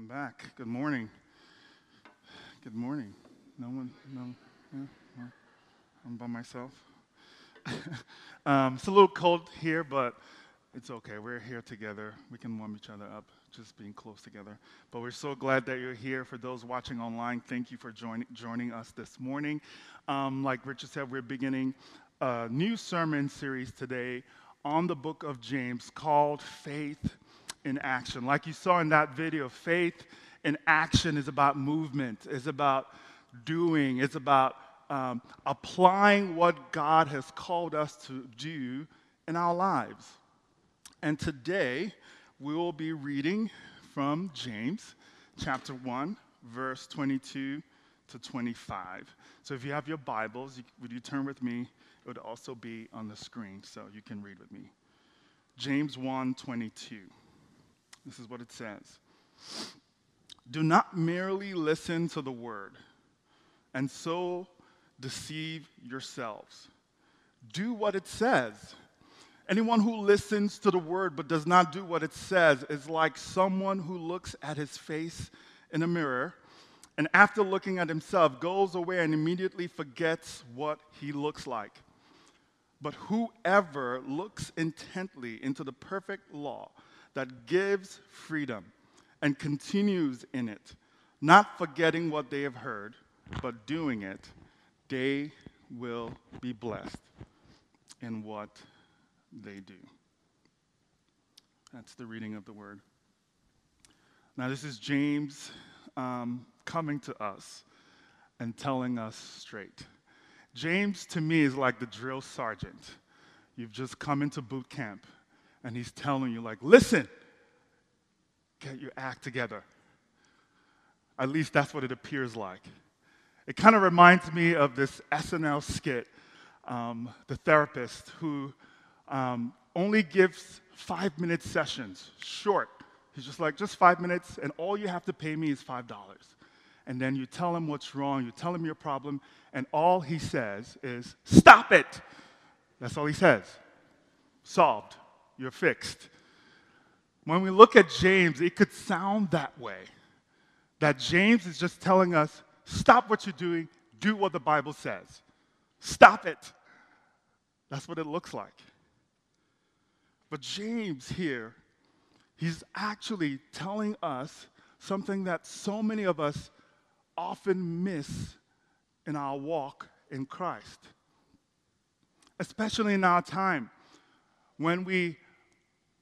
I'm back. Good morning. Good morning. No one? No? Yeah? I'm by myself. um, it's a little cold here, but it's okay. We're here together. We can warm each other up, just being close together. But we're so glad that you're here. For those watching online, thank you for join, joining us this morning. Um, like Richard said, we're beginning a new sermon series today on the book of James called Faith in Action. Like you saw in that video, faith in action is about movement, is about doing, it's about um, applying what God has called us to do in our lives. And today, we will be reading from James chapter 1, verse 22 to 25. So if you have your Bibles, you, would you turn with me? It would also be on the screen, so you can read with me. James 1 22. This is what it says Do not merely listen to the word and so deceive yourselves. Do what it says. Anyone who listens to the word but does not do what it says is like someone who looks at his face in a mirror and after looking at himself goes away and immediately forgets what he looks like. But whoever looks intently into the perfect law that gives freedom and continues in it, not forgetting what they have heard, but doing it, they will be blessed in what they do. That's the reading of the word. Now, this is James um, coming to us and telling us straight. James, to me, is like the drill sergeant. You've just come into boot camp, and he's telling you, like, listen, get your act together. At least that's what it appears like. It kind of reminds me of this SNL skit, um, the therapist who um, only gives five minute sessions, short. He's just like, just five minutes, and all you have to pay me is $5. And then you tell him what's wrong, you tell him your problem, and all he says is, Stop it! That's all he says. Solved. You're fixed. When we look at James, it could sound that way. That James is just telling us, Stop what you're doing, do what the Bible says. Stop it. That's what it looks like. But James here, he's actually telling us something that so many of us often miss in our walk in Christ. Especially in our time when we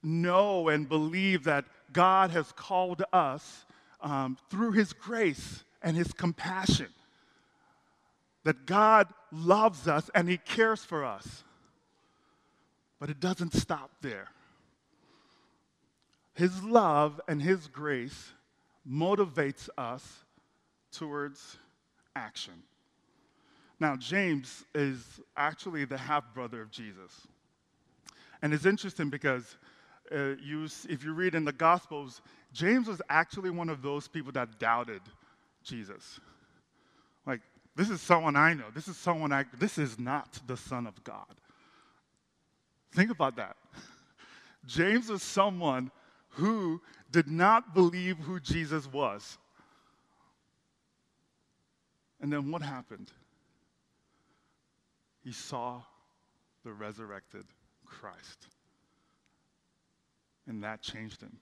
know and believe that God has called us um, through His grace and His compassion. That God loves us and He cares for us. But it doesn't stop there. His love and His grace motivates us towards action. Now, James is actually the half brother of Jesus. And it's interesting because uh, you, if you read in the Gospels, James was actually one of those people that doubted Jesus. Like, this is someone I know. This is someone I, this is not the Son of God. Think about that. James was someone who did not believe who Jesus was. And then what happened? He saw the resurrected Christ. And that changed him.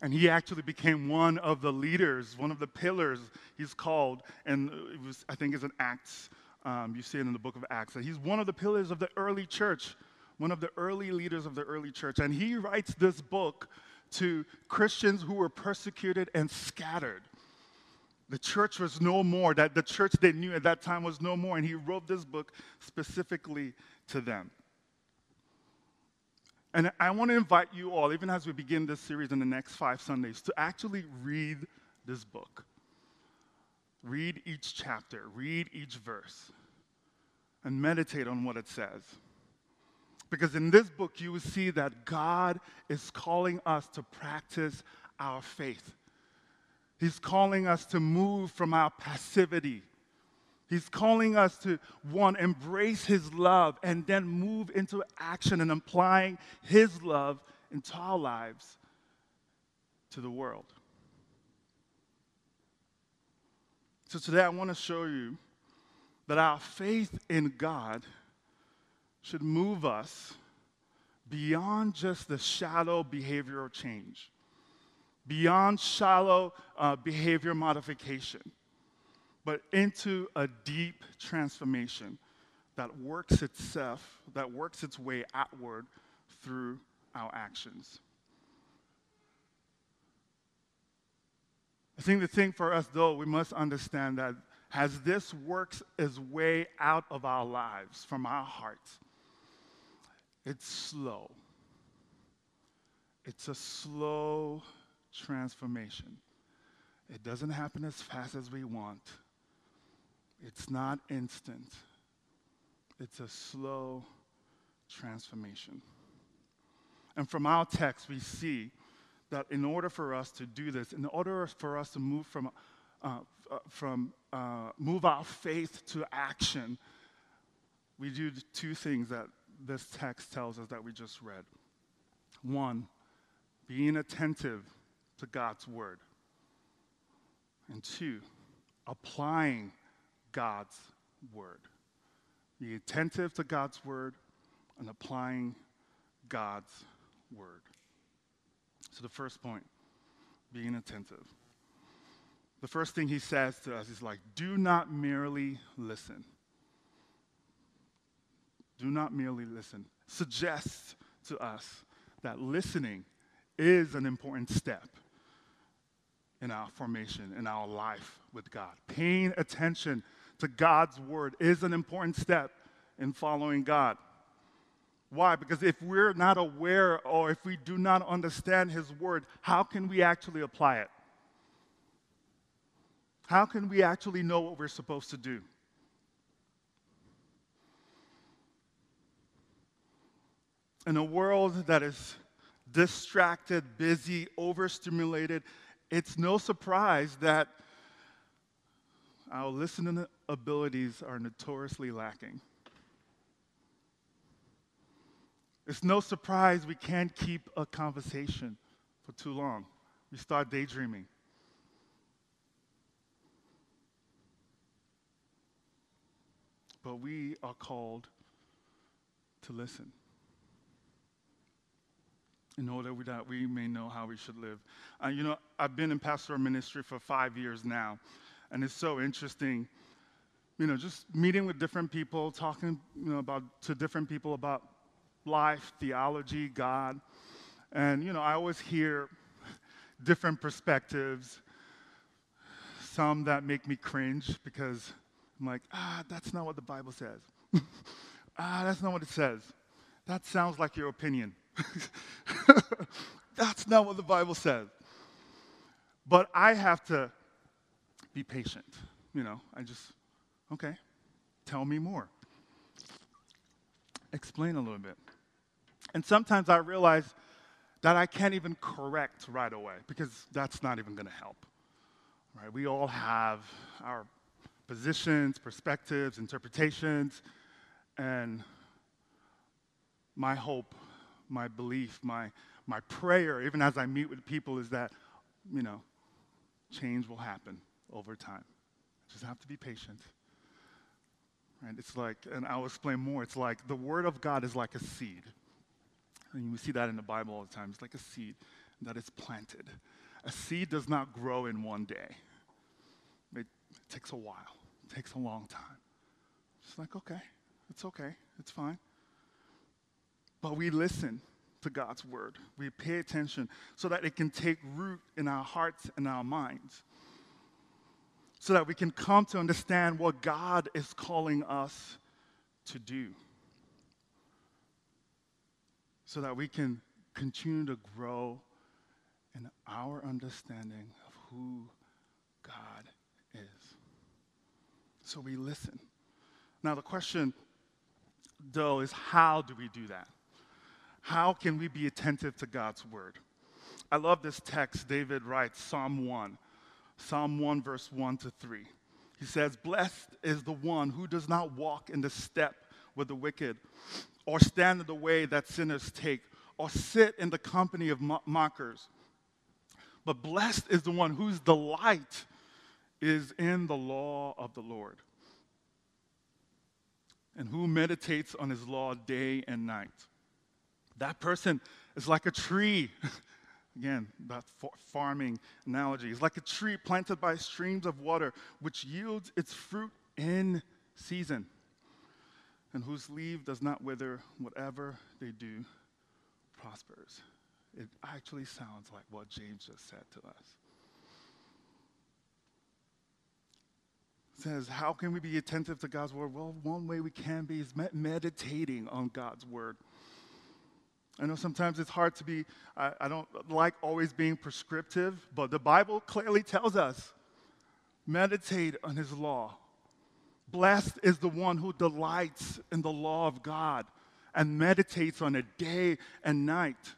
And he actually became one of the leaders, one of the pillars, he's called, and it was, I think it's in Acts. Um, you see it in the book of Acts. That he's one of the pillars of the early church, one of the early leaders of the early church. And he writes this book to Christians who were persecuted and scattered. The church was no more, that the church they knew at that time was no more, and he wrote this book specifically to them. And I want to invite you all, even as we begin this series in the next five Sundays, to actually read this book. Read each chapter, read each verse, and meditate on what it says. Because in this book, you will see that God is calling us to practice our faith. He's calling us to move from our passivity He's calling us to, one, embrace His love and then move into action and applying His love into our lives to the world. So today I want to show you that our faith in God should move us beyond just the shallow behavioral change, beyond shallow uh, behavior modification, but into a deep transformation that works itself, that works its way outward through our actions. I think the thing for us, though, we must understand that as this works its way out of our lives, from our hearts, it's slow. It's a slow transformation. It doesn't happen as fast as we want. It's not instant. It's a slow transformation. And from our text, we see that in order for us to do this, in order for us to move from, uh, uh, from uh, move our faith to action, we do two things that this text tells us that we just read. One, being attentive to God's word. And two, applying God's word. Be attentive to God's word and applying God's word. So, the first point, being attentive. The first thing he says to us is like, do not merely listen. Do not merely listen. Suggests to us that listening is an important step in our formation, in our life with God. Paying attention to God's word is an important step in following God. Why? Because if we're not aware or if we do not understand His Word, how can we actually apply it? How can we actually know what we're supposed to do? In a world that is distracted, busy, overstimulated, it's no surprise that our listening abilities are notoriously lacking. It's no surprise we can't keep a conversation for too long. We start daydreaming. But we are called to listen in order that we may know how we should live. Uh, you know, I've been in pastoral ministry for five years now, and it's so interesting. You know, just meeting with different people, talking you know, about to different people about life, theology, God. And, you know, I always hear different perspectives, some that make me cringe because I'm like, ah, that's not what the Bible says. ah, that's not what it says. That sounds like your opinion. that's not what the Bible says. But I have to be patient. You know, I just, okay, tell me more. Explain a little bit. And sometimes I realize that I can't even correct right away because that's not even going to help. Right? We all have our positions, perspectives, interpretations, and my hope, my belief, my, my prayer, even as I meet with people, is that, you know, change will happen over time. Just have to be patient. Right? It's like, and I'll explain more. It's like the Word of God is like a seed. And we see that in the Bible all the time. It's like a seed that is planted. A seed does not grow in one day. It, it takes a while. It takes a long time. It's like, okay, it's okay, it's fine. But we listen to God's word. We pay attention so that it can take root in our hearts and our minds. So that we can come to understand what God is calling us to do so that we can continue to grow in our understanding of who God is. So we listen. Now, the question, though, is how do we do that? How can we be attentive to God's word? I love this text. David writes Psalm 1, Psalm 1, verse 1 to 3. He says, Blessed is the one who does not walk in the step with the wicked or stand in the way that sinners take, or sit in the company of mockers, But blessed is the one whose delight is in the law of the Lord and who meditates on his law day and night. That person is like a tree. Again, that farming analogy is like a tree planted by streams of water, which yields its fruit in season, and whose leaf does not wither. Whatever they do prospers. It actually sounds like what James just said to us. says, How can we be attentive to God's word? Well, one way we can be is meditating on God's word. I know sometimes it's hard to be, I, I, don't like always being prescriptive, but the Bible clearly tells us meditate on his law. Blessed is the one who delights in the law of God and meditates on it day and night.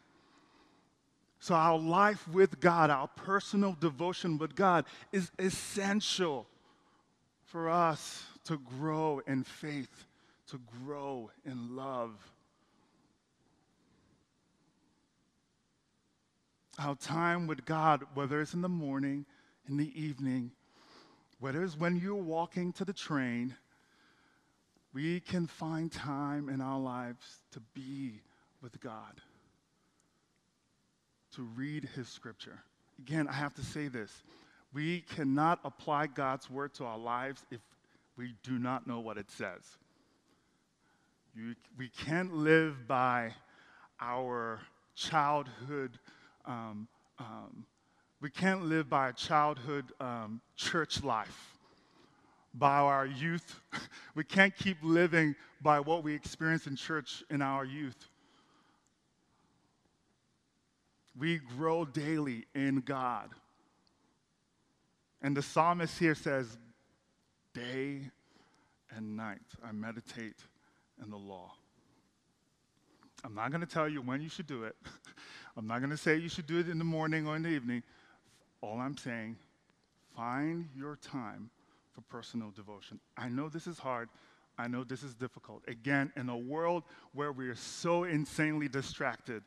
So, our life with God, our personal devotion with God, is essential for us to grow in faith, to grow in love. Our time with God, whether it's in the morning, in the evening, whether it's when you're walking to the train, we can find time in our lives to be with God, to read His scripture. Again, I have to say this we cannot apply God's word to our lives if we do not know what it says. You, we can't live by our childhood, um, um, we can't live by a childhood um, church life, by our youth. we can't keep living by what we experience in church in our youth. We grow daily in God. And the psalmist here says, Day and night I meditate in the law. I'm not going to tell you when you should do it. I'm not going to say you should do it in the morning or in the evening. All I'm saying, find your time for personal devotion. I know this is hard. I know this is difficult. Again, in a world where we are so insanely distracted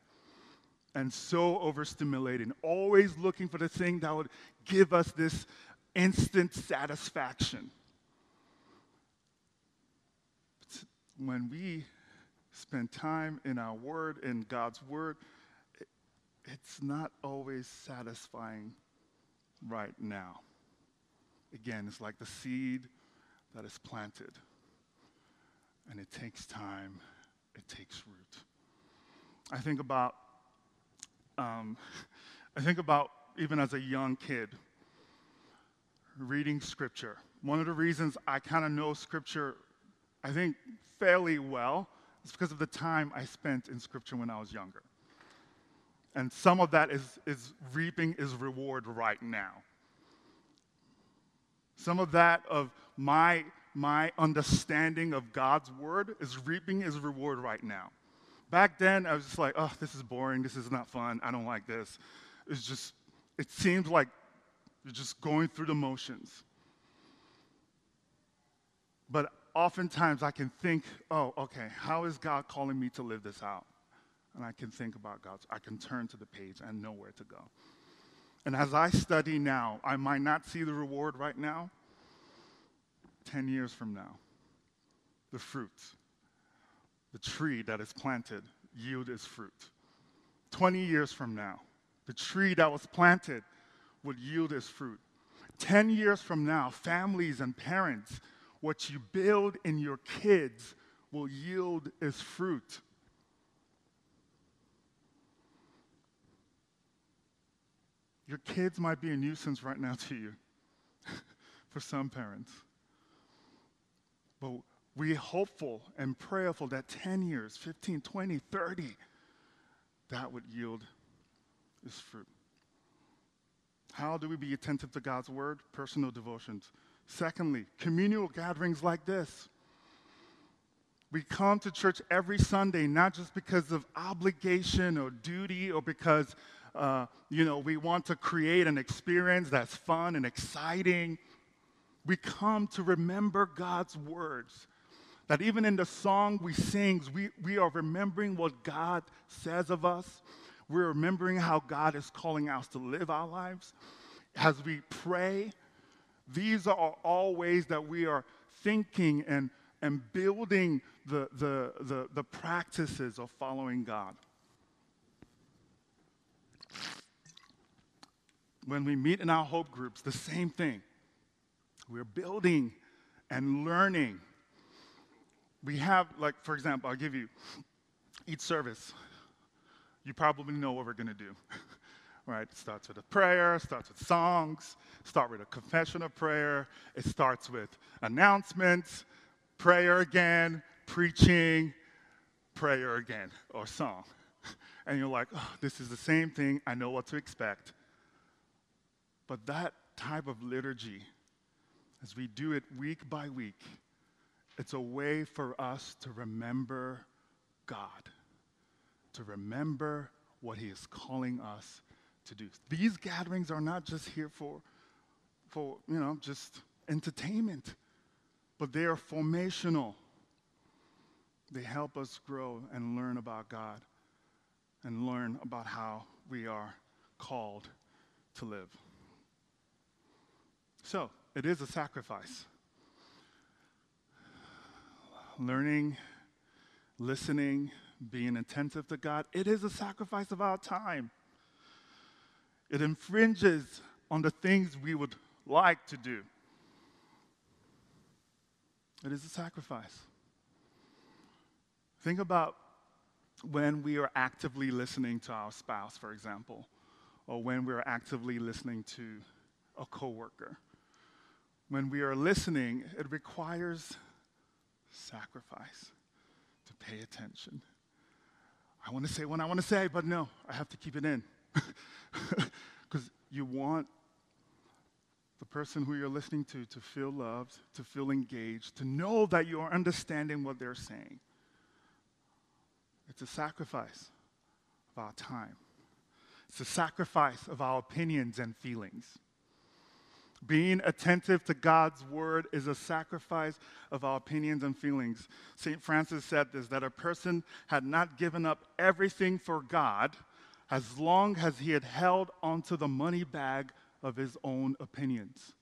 and so overstimulated, always looking for the thing that would give us this instant satisfaction. When we spend time in our Word, in God's Word, it's not always satisfying right now. Again, it's like the seed that is planted, and it takes time, it takes root. I think about, um, I think about even as a young kid, reading Scripture. One of the reasons I kind of know Scripture, I think, fairly well is because of the time I spent in Scripture when I was younger. And some of that is, is reaping is reward right now. Some of that of my, my understanding of God's word is reaping is reward right now. Back then, I was just like, oh, this is boring. This is not fun. I don't like this. It's just, it seems like you're just going through the motions. But oftentimes I can think, oh, okay, how is God calling me to live this out? And I can think about God's, I can turn to the page and know where to go. And as I study now, I might not see the reward right now. 10 years from now, the fruit, the tree that is planted, yield its fruit. 20 years from now, the tree that was planted would yield its fruit. 10 years from now, families and parents, what you build in your kids will yield its fruit. Your kids might be a nuisance right now to you, for some parents. But we're hopeful and prayerful that 10 years, 15, 20, 30, that would yield its fruit. How do we be attentive to God's word? Personal devotions. Secondly, communal gatherings like this. We come to church every Sunday not just because of obligation or duty or because uh, you know we want to create an experience that's fun and exciting. We come to remember God's words. That even in the song we sing, we, we are remembering what God says of us. We're remembering how God is calling us to live our lives. As we pray, these are all ways that we are thinking and, and building the, the, the, the practices of following God. When we meet in our hope groups, the same thing. We're building and learning. We have, like, for example, I'll give you each service. You probably know what we're going to do. right? It starts with a prayer, starts with songs, start with a confession of prayer. It starts with announcements, prayer again, preaching, prayer again, or song. And you're like, oh, this is the same thing. I know what to expect. But that type of liturgy, as we do it week by week, it's a way for us to remember God, to remember what He is calling us to do. These gatherings are not just here for, for you know, just entertainment, but they are formational. They help us grow and learn about God and learn about how we are called to live. So, it is a sacrifice. Learning, listening, being attentive to God, it is a sacrifice of our time. It infringes on the things we would like to do. It is a sacrifice. Think about when we are actively listening to our spouse, for example, or when we are actively listening to a coworker. When we are listening, it requires sacrifice to pay attention. I want to say what I want to say, but no, I have to keep it in. Because you want the person who you're listening to to feel loved, to feel engaged, to know that you are understanding what they're saying. It's a sacrifice of our time, it's a sacrifice of our opinions and feelings. Being attentive to God's word is a sacrifice of our opinions and feelings. St. Francis said this that a person had not given up everything for God as long as he had held onto the money bag of his own opinions.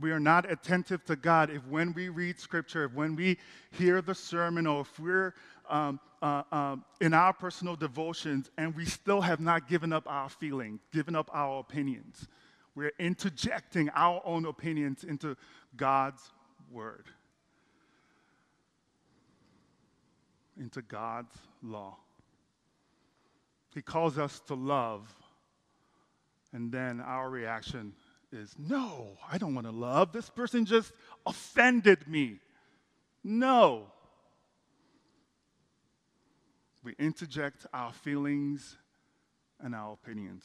We are not attentive to God if when we read scripture, if when we hear the sermon, or if we're um, uh, um, in our personal devotions and we still have not given up our feelings, given up our opinions. We're interjecting our own opinions into God's word, into God's law. He calls us to love, and then our reaction is, No, I don't want to love. This person just offended me. No. We interject our feelings and our opinions.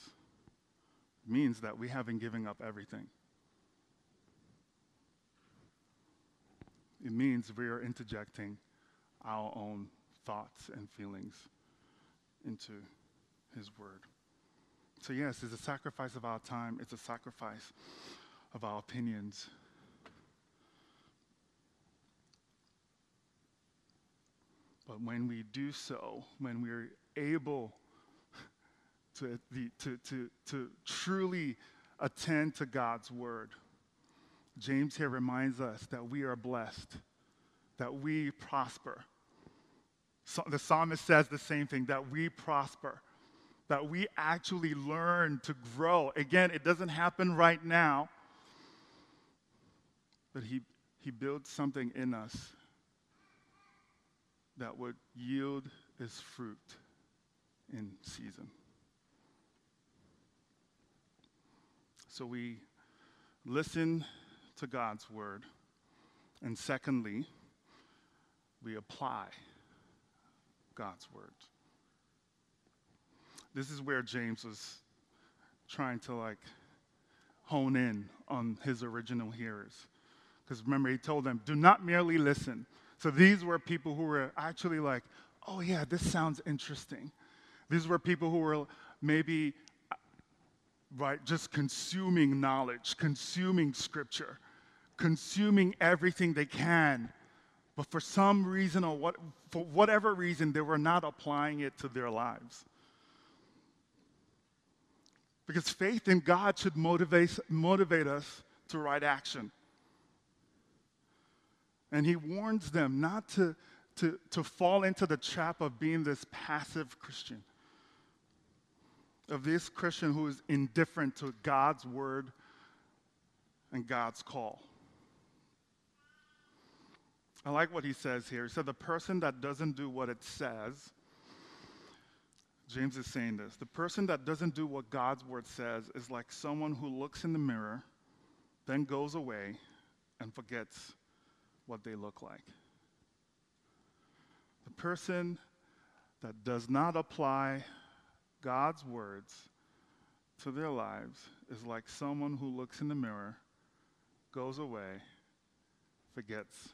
Means that we haven't given up everything. It means we are interjecting our own thoughts and feelings into his word. So, yes, it's a sacrifice of our time, it's a sacrifice of our opinions. But when we do so, when we're able to, to, to, to truly attend to God's word, James here reminds us that we are blessed, that we prosper. So the psalmist says the same thing that we prosper that we actually learn to grow. Again, it doesn't happen right now, but He, he builds something in us that would yield His fruit in season. So we listen to God's word. And secondly, we apply God's word this is where James was trying to like hone in on his original hearers. Because remember, he told them, do not merely listen. So these were people who were actually like, oh, yeah, this sounds interesting. These were people who were maybe, right, just consuming knowledge, consuming scripture, consuming everything they can. But for some reason or what, for whatever reason, they were not applying it to their lives. Because faith in God should motivate, motivate us to right action. And he warns them not to, to, to fall into the trap of being this passive Christian, of this Christian who is indifferent to God's word and God's call. I like what he says here. He said, The person that doesn't do what it says, James is saying this the person that doesn't do what God's word says is like someone who looks in the mirror, then goes away and forgets what they look like. The person that does not apply God's words to their lives is like someone who looks in the mirror, goes away, forgets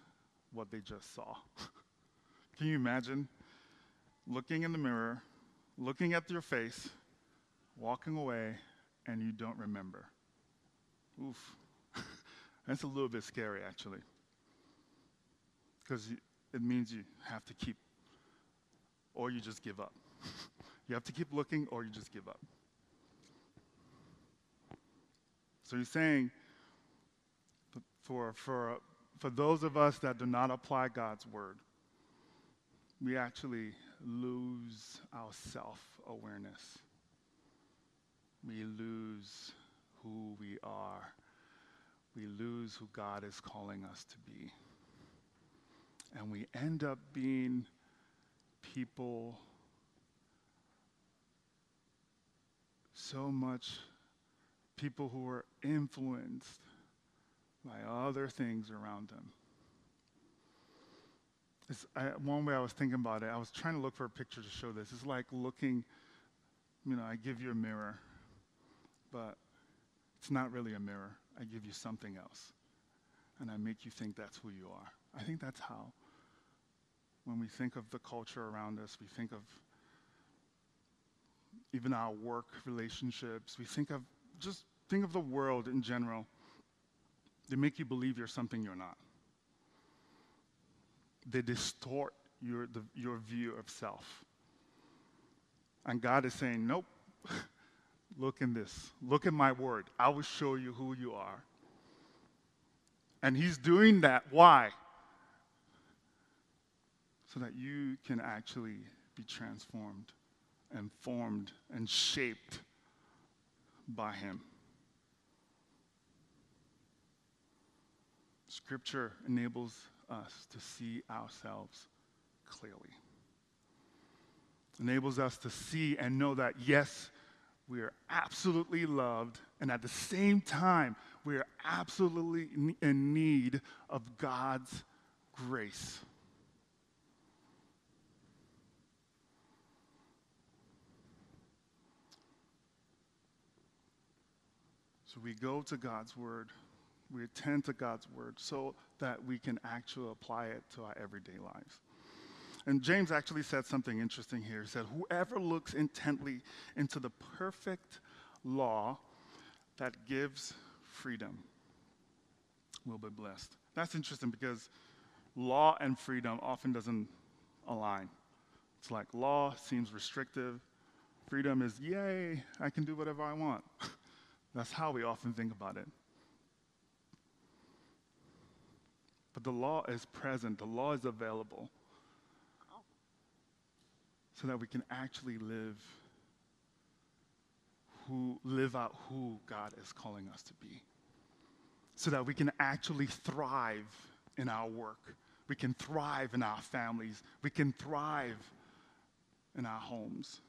what they just saw. Can you imagine looking in the mirror, looking at your face, walking away, and you don't remember? Oof. That's a little bit scary, actually. Because it means you have to keep, or you just give up. you have to keep looking, or you just give up. So he's saying, for, for for those of us that do not apply God's word, we actually lose our self awareness. We lose who we are. We lose who God is calling us to be. And we end up being people so much people who are influenced by other things around them. I, one way I was thinking about it, I was trying to look for a picture to show this. It's like looking, you know, I give you a mirror, but it's not really a mirror. I give you something else, and I make you think that's who you are. I think that's how, when we think of the culture around us, we think of even our work relationships, we think of just think of the world in general. They make you believe you're something you're not. They distort your, the, your view of self. And God is saying, Nope, look in this. Look at my word. I will show you who you are. And He's doing that. Why? So that you can actually be transformed and formed and shaped by Him. Scripture enables us to see ourselves clearly. Enables us to see and know that, yes, we are absolutely loved, and at the same time, we are absolutely in need of God's grace. We go to God's Word we attend to God's word so that we can actually apply it to our everyday lives. And James actually said something interesting here. He said, Whoever looks intently into the perfect law that gives freedom will be blessed. That's interesting because law and freedom often doesn't align. It's like law seems restrictive, freedom is, yay, I can do whatever I want. That's how we often think about it. But the law is present, the law is available so that we can actually live who live out who God is calling us to be. So that we can actually thrive in our work. We can thrive in our families. We can thrive in our homes.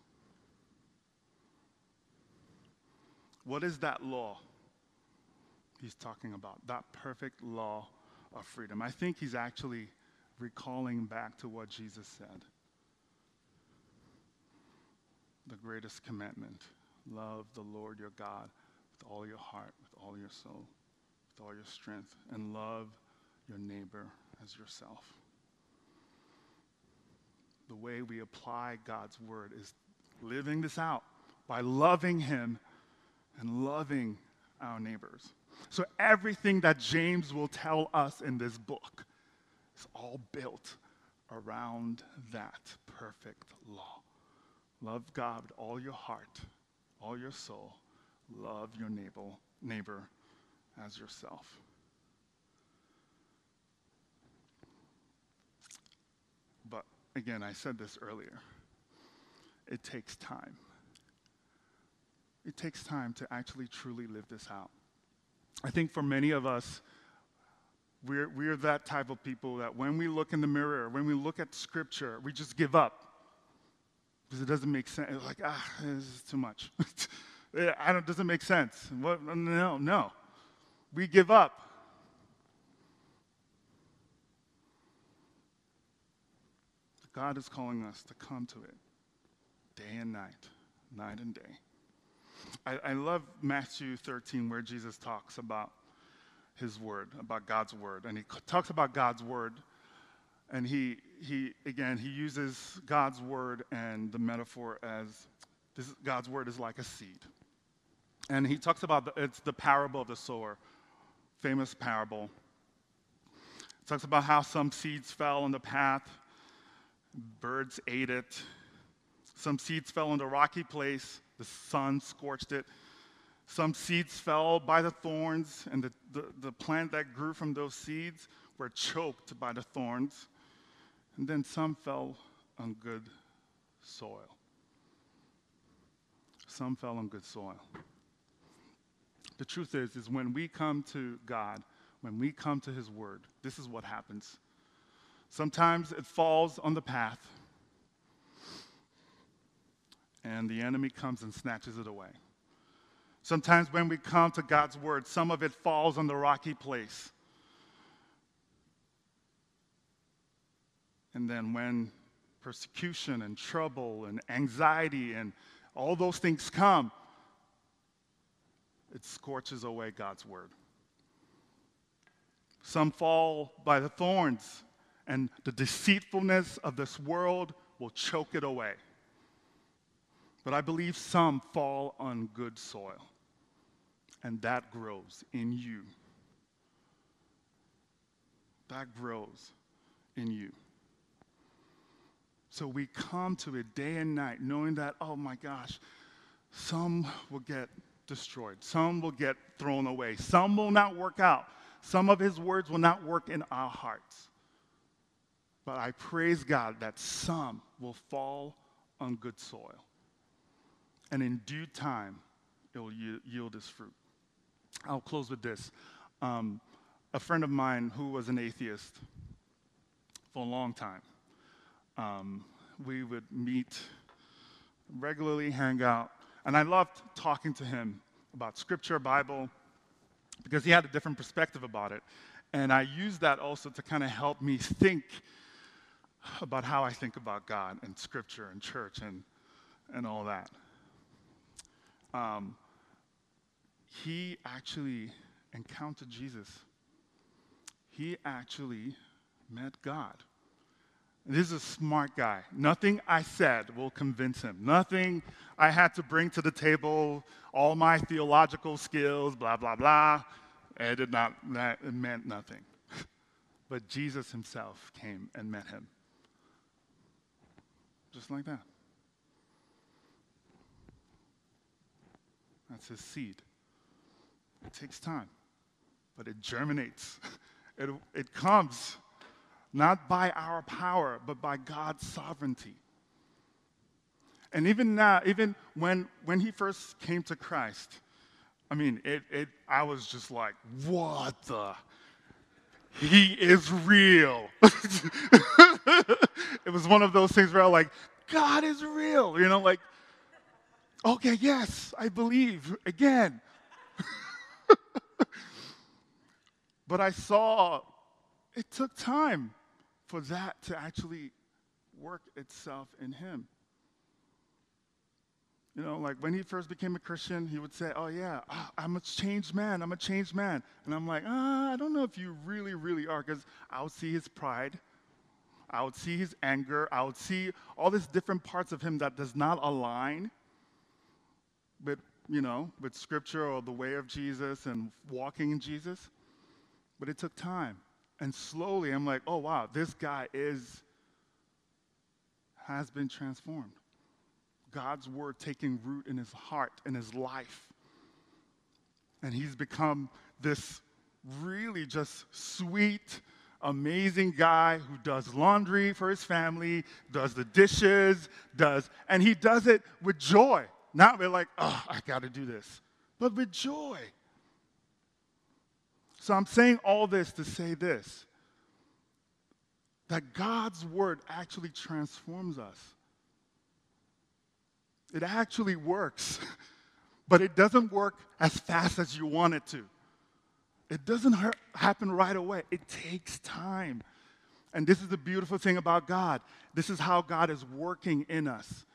What is that law he's talking about? That perfect law of freedom. I think he's actually recalling back to what Jesus said the greatest commandment love the Lord your God with all your heart, with all your soul, with all your strength, and love your neighbor as yourself. The way we apply God's word is living this out by loving Him and loving our neighbors. So everything that James will tell us in this book is all built around that perfect law. Love God with all your heart, all your soul, love your neighbor, neighbor as yourself. But again, I said this earlier. It takes time. It takes time to actually truly live this out. I think for many of us, we're, we're that type of people that when we look in the mirror, when we look at scripture, we just give up because it doesn't make sense. It's like, ah, this is too much. it doesn't make sense. What? No, no. We give up. God is calling us to come to it day and night, night and day. I, I love Matthew 13, where Jesus talks about his word, about God's word. And he talks about God's word. And he, he again, he uses God's word and the metaphor as this, God's word is like a seed. And he talks about the, it's the parable of the sower, famous parable. It talks about how some seeds fell on the path, birds ate it. Some seeds fell in the rocky place, the sun scorched it. Some seeds fell by the thorns, and the, the, the, plant that grew from those seeds were choked by the thorns. And then some fell on good soil. Some fell on good soil. The truth is, is when we come to God, when we come to His Word, this is what happens. Sometimes it falls on the path, and the enemy comes and snatches it away. Sometimes when we come to God's word, some of it falls on the rocky place. And then when persecution and trouble and anxiety and all those things come, it scorches away God's word. Some fall by the thorns, and the deceitfulness of this world will choke it away. But I believe some fall on good soil and that grows in you. That grows in you. So we come to it day and night knowing that, oh my gosh, some will get destroyed, some will get thrown away, some will not work out, some of his words will not work in our hearts. But I praise God that some will fall on good soil. And in due time, it will yield its fruit. I'll close with this. Um, a friend of mine who was an atheist for a long time, um, we would meet regularly, hang out, and I loved talking to him about scripture, Bible, because he had a different perspective about it. And I used that also to kind of help me think about how I think about God and scripture and church and, and all that. Um, he actually encountered Jesus. He actually met God. This is a smart guy. Nothing I said will convince him. Nothing I had to bring to the table, all my theological skills, blah, blah, blah. It did not, it meant nothing. but Jesus himself came and met him. Just like that. That's his seed. It takes time, but it germinates. It, it comes not by our power, but by God's sovereignty. And even now, even when, when he first came to Christ, I mean, it, it, I was just like, what the? He is real. it was one of those things where I'm like, God is real. You know, like, okay, yes, I believe again. but I saw it took time for that to actually work itself in him. You know, like when he first became a Christian, he would say, Oh, yeah, ah, I'm a changed man. I'm a changed man. And I'm like, ah, I don't know if you really, really are, because I would see his pride. I would see his anger. I would see all these different parts of him that does not align with you know, with scripture or the way of Jesus and walking in Jesus. But it took time. And slowly I'm like, oh wow, this guy is has been transformed. God's word taking root in his heart, in his life. And he's become this really just sweet, amazing guy who does laundry for his family, does the dishes, does, and he does it with joy. Not with like, oh, I got to do this, but with joy. So I'm saying all this to say this that God's word actually transforms us. It actually works, but it doesn't work as fast as you want it to. It doesn't happen right away, it takes time. And this is the beautiful thing about God. This is how God is working in us.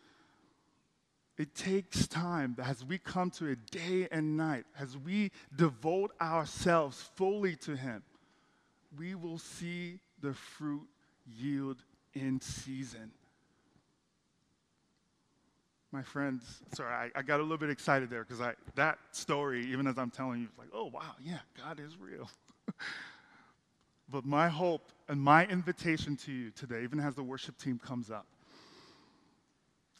It takes time as we come to it day and night, as we devote ourselves fully to Him, we will see the fruit yield in season. My friends, sorry, I, I got a little bit excited there because that story, even as I'm telling you, like, oh, wow, yeah, God is real. but my hope and my invitation to you today, even as the worship team comes up,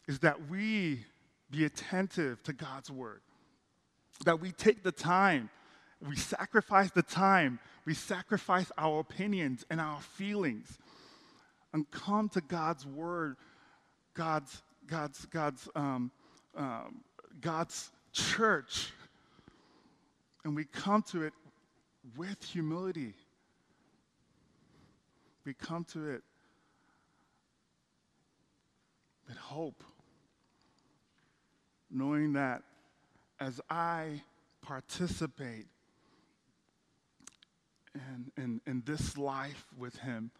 is that we be attentive to God's word, that we take the time, we sacrifice the time, we sacrifice our opinions and our feelings, and come to God's word, God's God's, God's, um, um, God's church. And we come to it with humility. We come to it with hope, knowing that as I participate in, in, in this life with Him,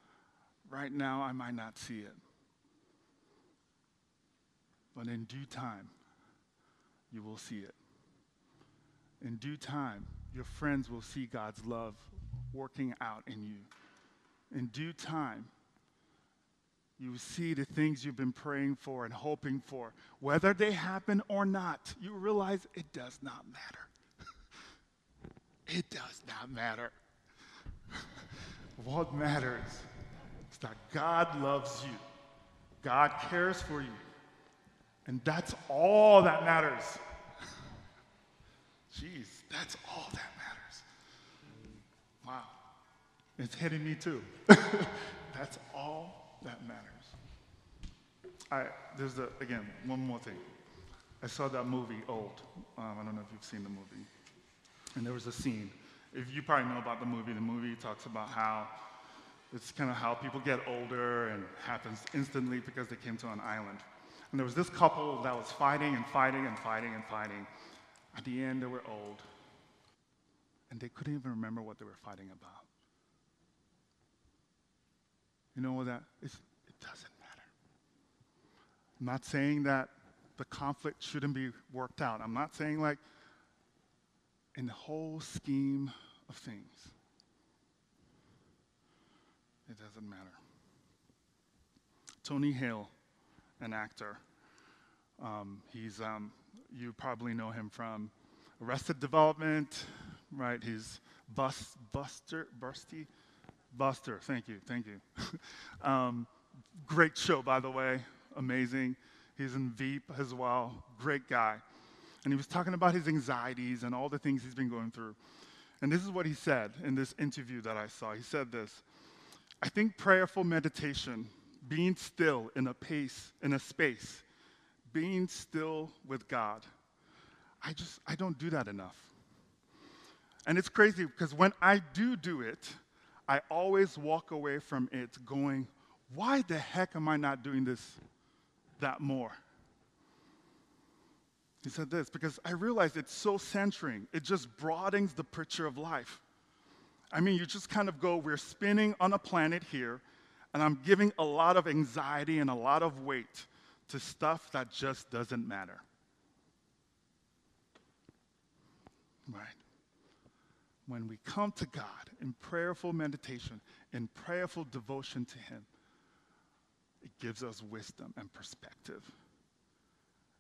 right now I might not see it. But in due time, you will see it. In due time, your friends will see God's love working out in you. In due time, you see the things you've been praying for and hoping for. Whether they happen or not, you realize it does not matter. it does not matter. what matters is that God loves you, God cares for you, and that's all that matters. Jeez, that's all that matters. Wow. It's hitting me too. that's all that matters. I, there's a, again, one more thing. I saw that movie, Old. Um, I don't know if you've seen the movie. And there was a scene. If you probably know about the movie, the movie talks about how it's kind of how people get older and happens instantly because they came to an island. And there was this couple that was fighting and fighting and fighting and fighting. At the end, they were old. And they couldn't even remember what they were fighting about. You know that is? It doesn't matter. I'm not saying that the conflict shouldn't be worked out. I'm not saying like in the whole scheme of things, it doesn't matter. Tony Hale an actor. Um, he's, um, you probably know him from Arrested Development, right? He's Bus, Buster, Bursty, Buster. Thank you, thank you. um, great show, by the way, amazing. He's in Veep as well, great guy. And he was talking about his anxieties and all the things he's been going through. And this is what he said in this interview that I saw. He said this I think prayerful meditation being still in a pace, in a space, being still with God. I just, I don't do that enough. And it's crazy because when I do do it, I always walk away from it going, why the heck am I not doing this that more? He said this because I realized it's so centering. It just broadens the picture of life. I mean, you just kind of go, we're spinning on a planet here, and I'm giving a lot of anxiety and a lot of weight to stuff that just doesn't matter. Right? When we come to God in prayerful meditation, in prayerful devotion to Him, it gives us wisdom and perspective.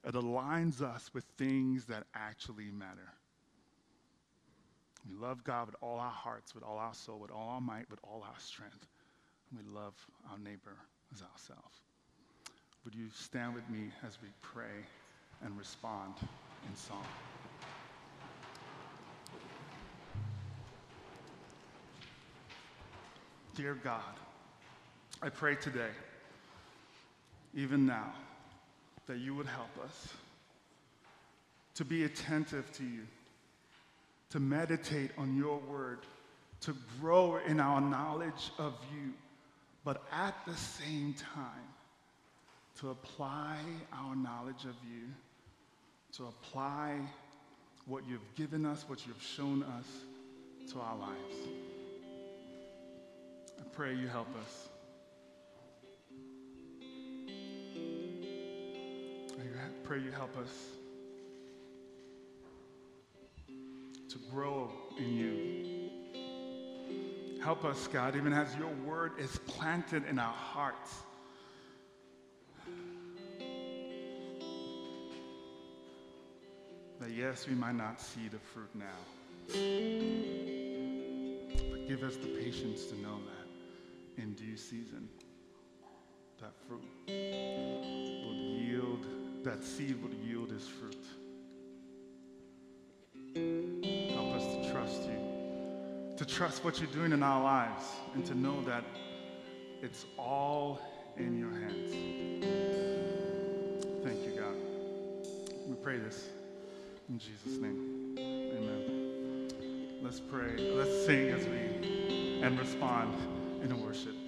It aligns us with things that actually matter. We love God with all our hearts, with all our soul, with all our might, with all our strength we love our neighbor as ourselves. Would you stand with me as we pray and respond in song? Dear God, I pray today, even now, that you would help us to be attentive to you, to meditate on your word, to grow in our knowledge of you, but at the same time, to apply our knowledge of you, to apply what you've given us, what you've shown us to our lives. Pray you help us. I pray you help us to grow in you. Help us, God, even as your word is planted in our hearts. That yes, we might not see the fruit now, but give us the patience to know that in due season, that fruit will yield, that seed will yield its fruit. Help us to trust you, to trust what you're doing in our lives, and to know that it's all in your hands. Thank you, God. We pray this in Jesus' name. Amen. Let's pray. Let's sing as we and respond in worship.